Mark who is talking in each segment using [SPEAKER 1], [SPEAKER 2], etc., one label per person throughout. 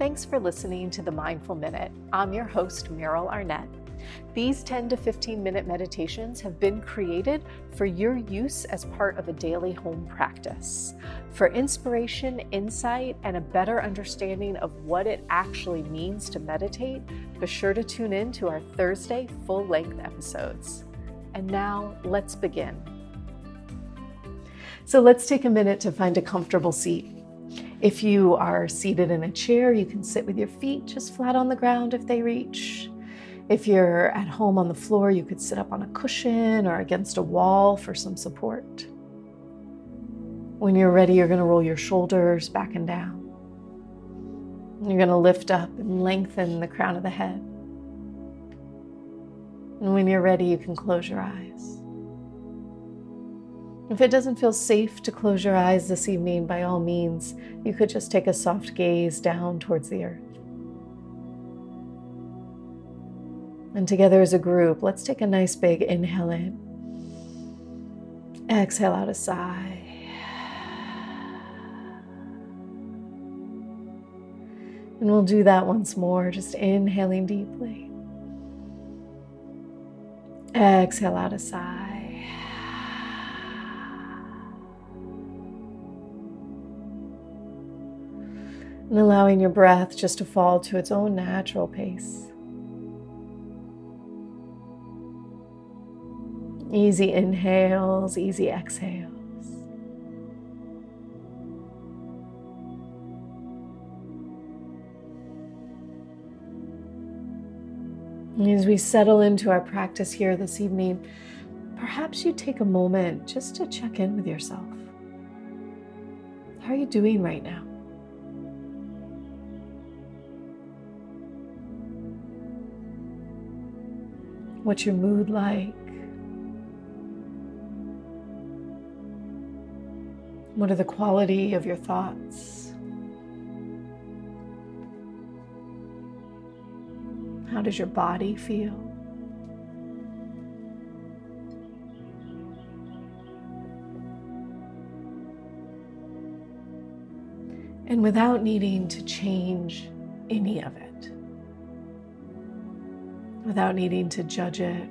[SPEAKER 1] Thanks for listening to the Mindful Minute. I'm your host, Meryl Arnett. These 10 to 15 minute meditations have been created for your use as part of a daily home practice. For inspiration, insight, and a better understanding of what it actually means to meditate, be sure to tune in to our Thursday full length episodes. And now let's begin. So let's take a minute to find a comfortable seat. If you are seated in a chair, you can sit with your feet just flat on the ground if they reach. If you're at home on the floor, you could sit up on a cushion or against a wall for some support. When you're ready, you're going to roll your shoulders back and down. You're going to lift up and lengthen the crown of the head. And when you're ready, you can close your eyes. If it doesn't feel safe to close your eyes this evening, by all means, you could just take a soft gaze down towards the earth. And together as a group, let's take a nice big inhale in. Exhale out a sigh. And we'll do that once more, just inhaling deeply. Exhale out a sigh. And allowing your breath just to fall to its own natural pace. Easy inhales, easy exhales. As we settle into our practice here this evening, perhaps you take a moment just to check in with yourself. How are you doing right now? What's your mood like? What are the quality of your thoughts? How does your body feel? And without needing to change any of it, without needing to judge it,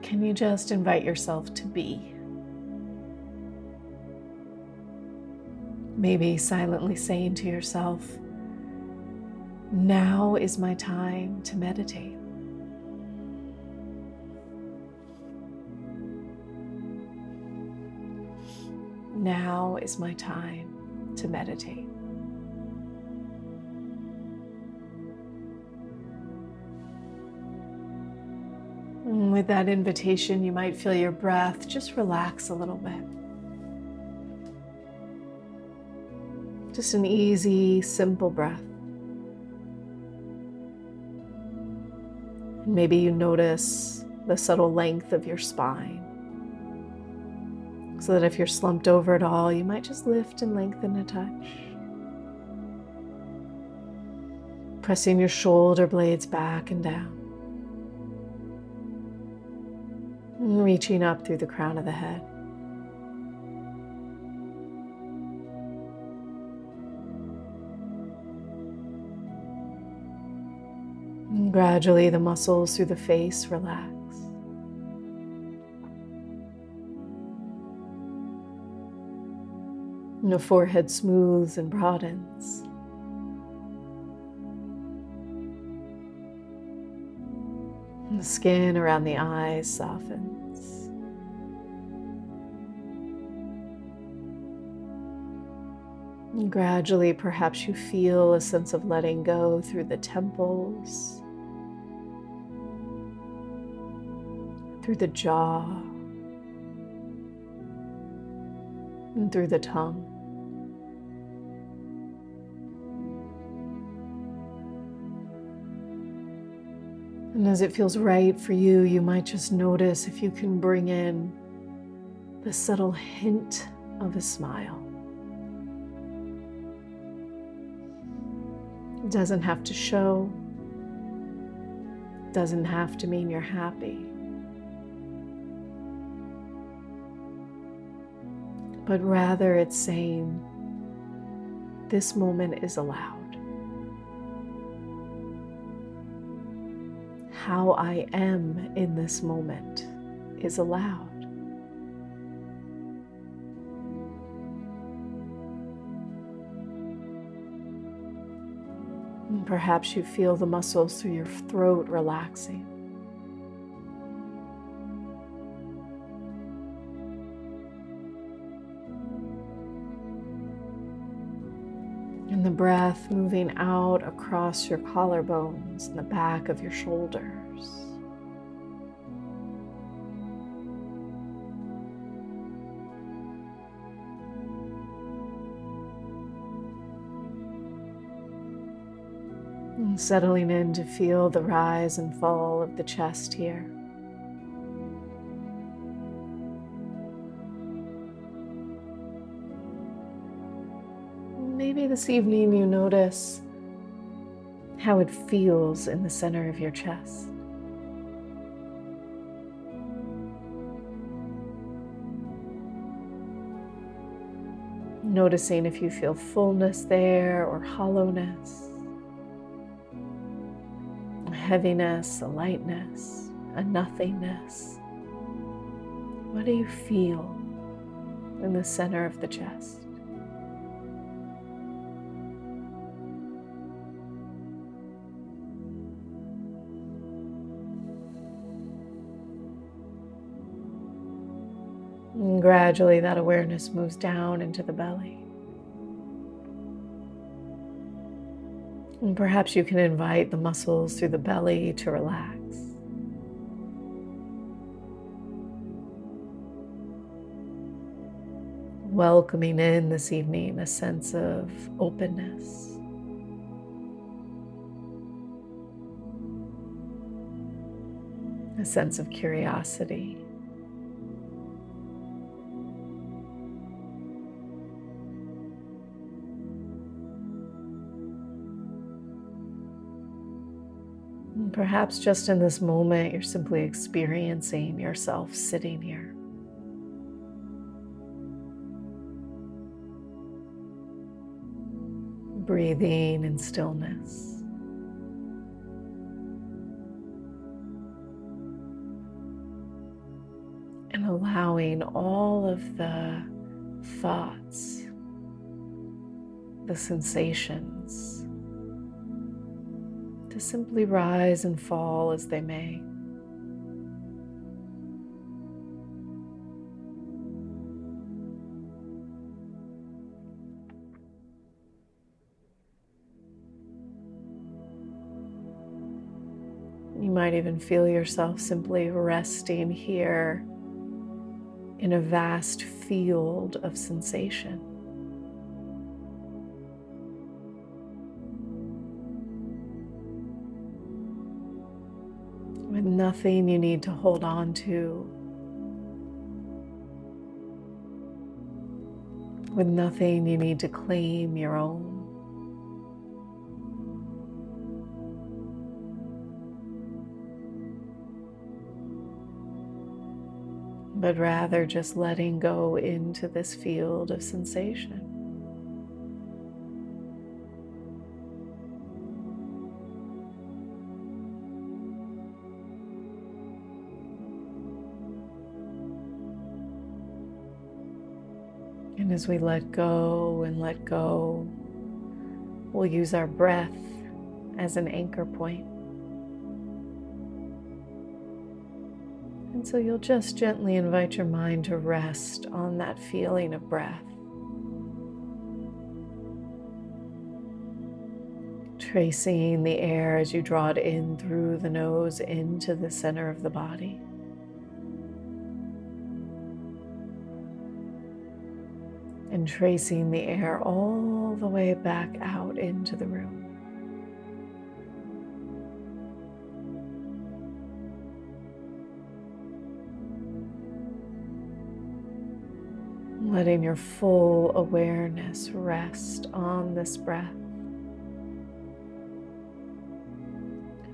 [SPEAKER 1] can you just invite yourself to be? Maybe silently saying to yourself, Now is my time to meditate. Now is my time to meditate. With that invitation, you might feel your breath just relax a little bit. Just an easy, simple breath. Maybe you notice the subtle length of your spine. So that if you're slumped over at all, you might just lift and lengthen a touch. Pressing your shoulder blades back and down. Reaching up through the crown of the head. Gradually, the muscles through the face relax. And the forehead smooths and broadens. And the skin around the eyes softens. Gradually, perhaps you feel a sense of letting go through the temples through the jaw, and through the tongue. And as it feels right for you, you might just notice if you can bring in the subtle hint of a smile. Doesn't have to show, doesn't have to mean you're happy. but rather it's saying, this moment is allowed. How I am in this moment is allowed. And perhaps you feel the muscles through your throat relaxing. And the breath moving out across your collarbones and the back of your shoulders. Settling in to feel the rise and fall of the chest here. Maybe this evening you notice how it feels in the center of your chest. Noticing if you feel fullness there or hollowness, heaviness, a lightness, a nothingness. What do you feel in the center of the chest? And gradually, that awareness moves down into the belly. And perhaps you can invite the muscles through the belly to relax. Welcoming in this evening a sense of openness. A sense of curiosity. Perhaps just in this moment, you're simply experiencing yourself sitting here. Breathing in stillness. And allowing all of the thoughts, the sensations, to simply rise and fall as they may. You might even feel yourself simply resting here in a vast field of sensation. Nothing you need to hold on to, with nothing you need to claim your own. But rather just letting go into this field of sensation. As we let go and let go, we'll use our breath as an anchor point. And so you'll just gently invite your mind to rest on that feeling of breath. Tracing the air as you draw it in through the nose into the center of the body. Tracing the air all the way back out into the room. Letting your full awareness rest on this breath.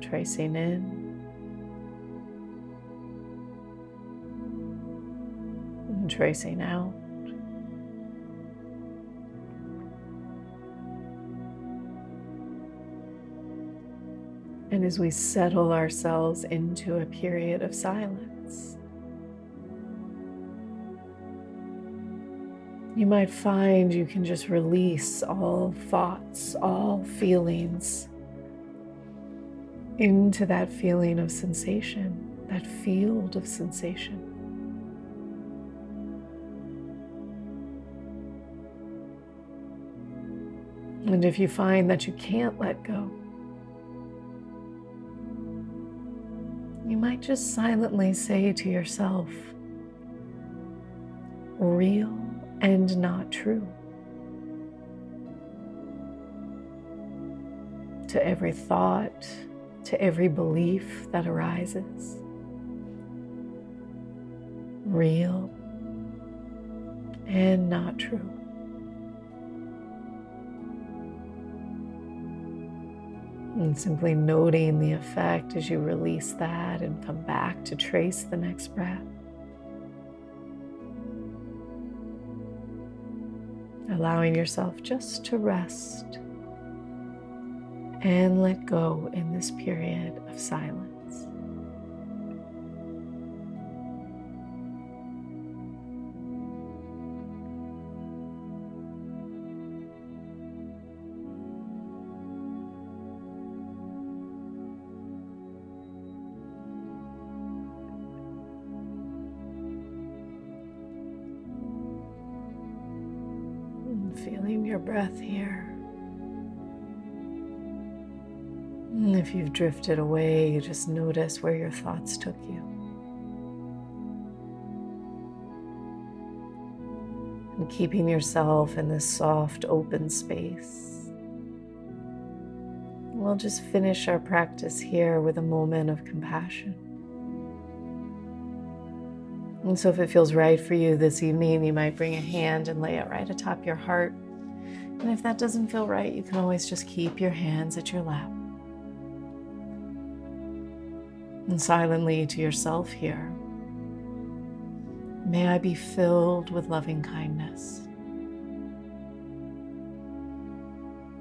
[SPEAKER 1] Tracing in tracing out. And as we settle ourselves into a period of silence, you might find you can just release all thoughts, all feelings into that feeling of sensation, that field of sensation. And if you find that you can't let go, might just silently say to yourself, real and not true. To every thought, to every belief that arises. Real and not true. And simply noting the effect as you release that and come back to trace the next breath. Allowing yourself just to rest and let go in this period of silence. Your breath here. And if you've drifted away, you just notice where your thoughts took you. And keeping yourself in this soft, open space. We'll just finish our practice here with a moment of compassion. And so, if it feels right for you this evening, you might bring a hand and lay it right atop your heart. And if that doesn't feel right, you can always just keep your hands at your lap. And silently to yourself here, may I be filled with loving kindness.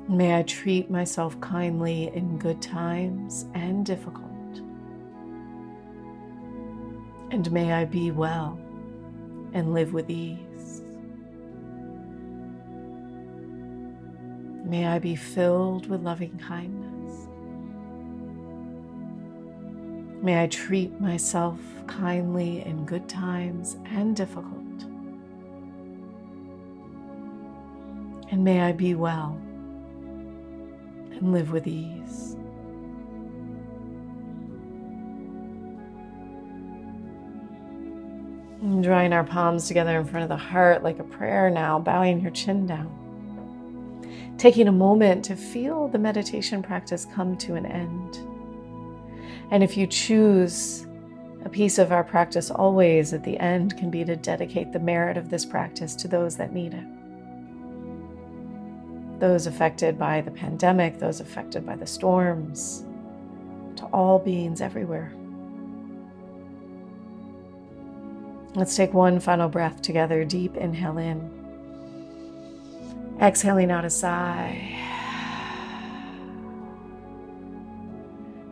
[SPEAKER 1] May I treat myself kindly in good times and difficult. And may I be well and live with ease. May I be filled with loving kindness. May I treat myself kindly in good times and difficult. And may I be well and live with ease. And drawing our palms together in front of the heart like a prayer now, bowing your chin down. Taking a moment to feel the meditation practice come to an end. And if you choose, a piece of our practice always at the end can be to dedicate the merit of this practice to those that need it. Those affected by the pandemic, those affected by the storms, to all beings everywhere. Let's take one final breath together. Deep inhale in, exhaling out a sigh.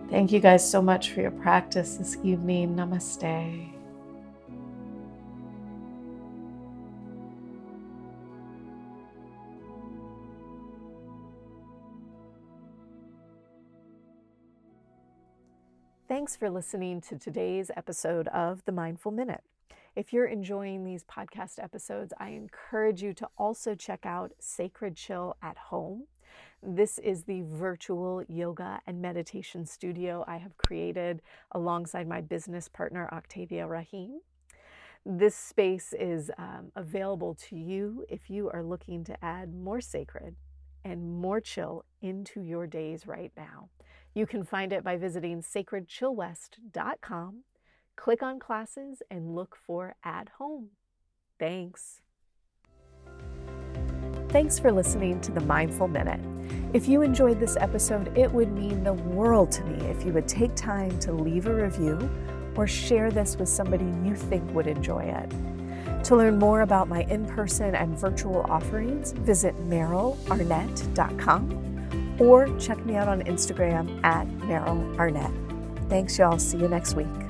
[SPEAKER 1] Thank you guys so much for your practice this evening. Namaste. Thanks for listening to today's episode of The Mindful Minute. If you're enjoying these podcast episodes, I encourage you to also check out Sacred Chill at Home. This is the virtual yoga and meditation studio I have created alongside my business partner, Octavia Raheem. This space is um, available to you if you are looking to add more sacred and more chill into your days right now. You can find it by visiting sacredchillwest.com, click on classes, and look for At Home. Thanks. Thanks for listening to the Mindful Minute. If you enjoyed this episode, it would mean the world to me if you would take time to leave a review or share this with somebody you think would enjoy it. To learn more about my in person and virtual offerings, visit merylarnett.com or check me out on Instagram at Meryl Arnett. Thanks, y'all. See you next week.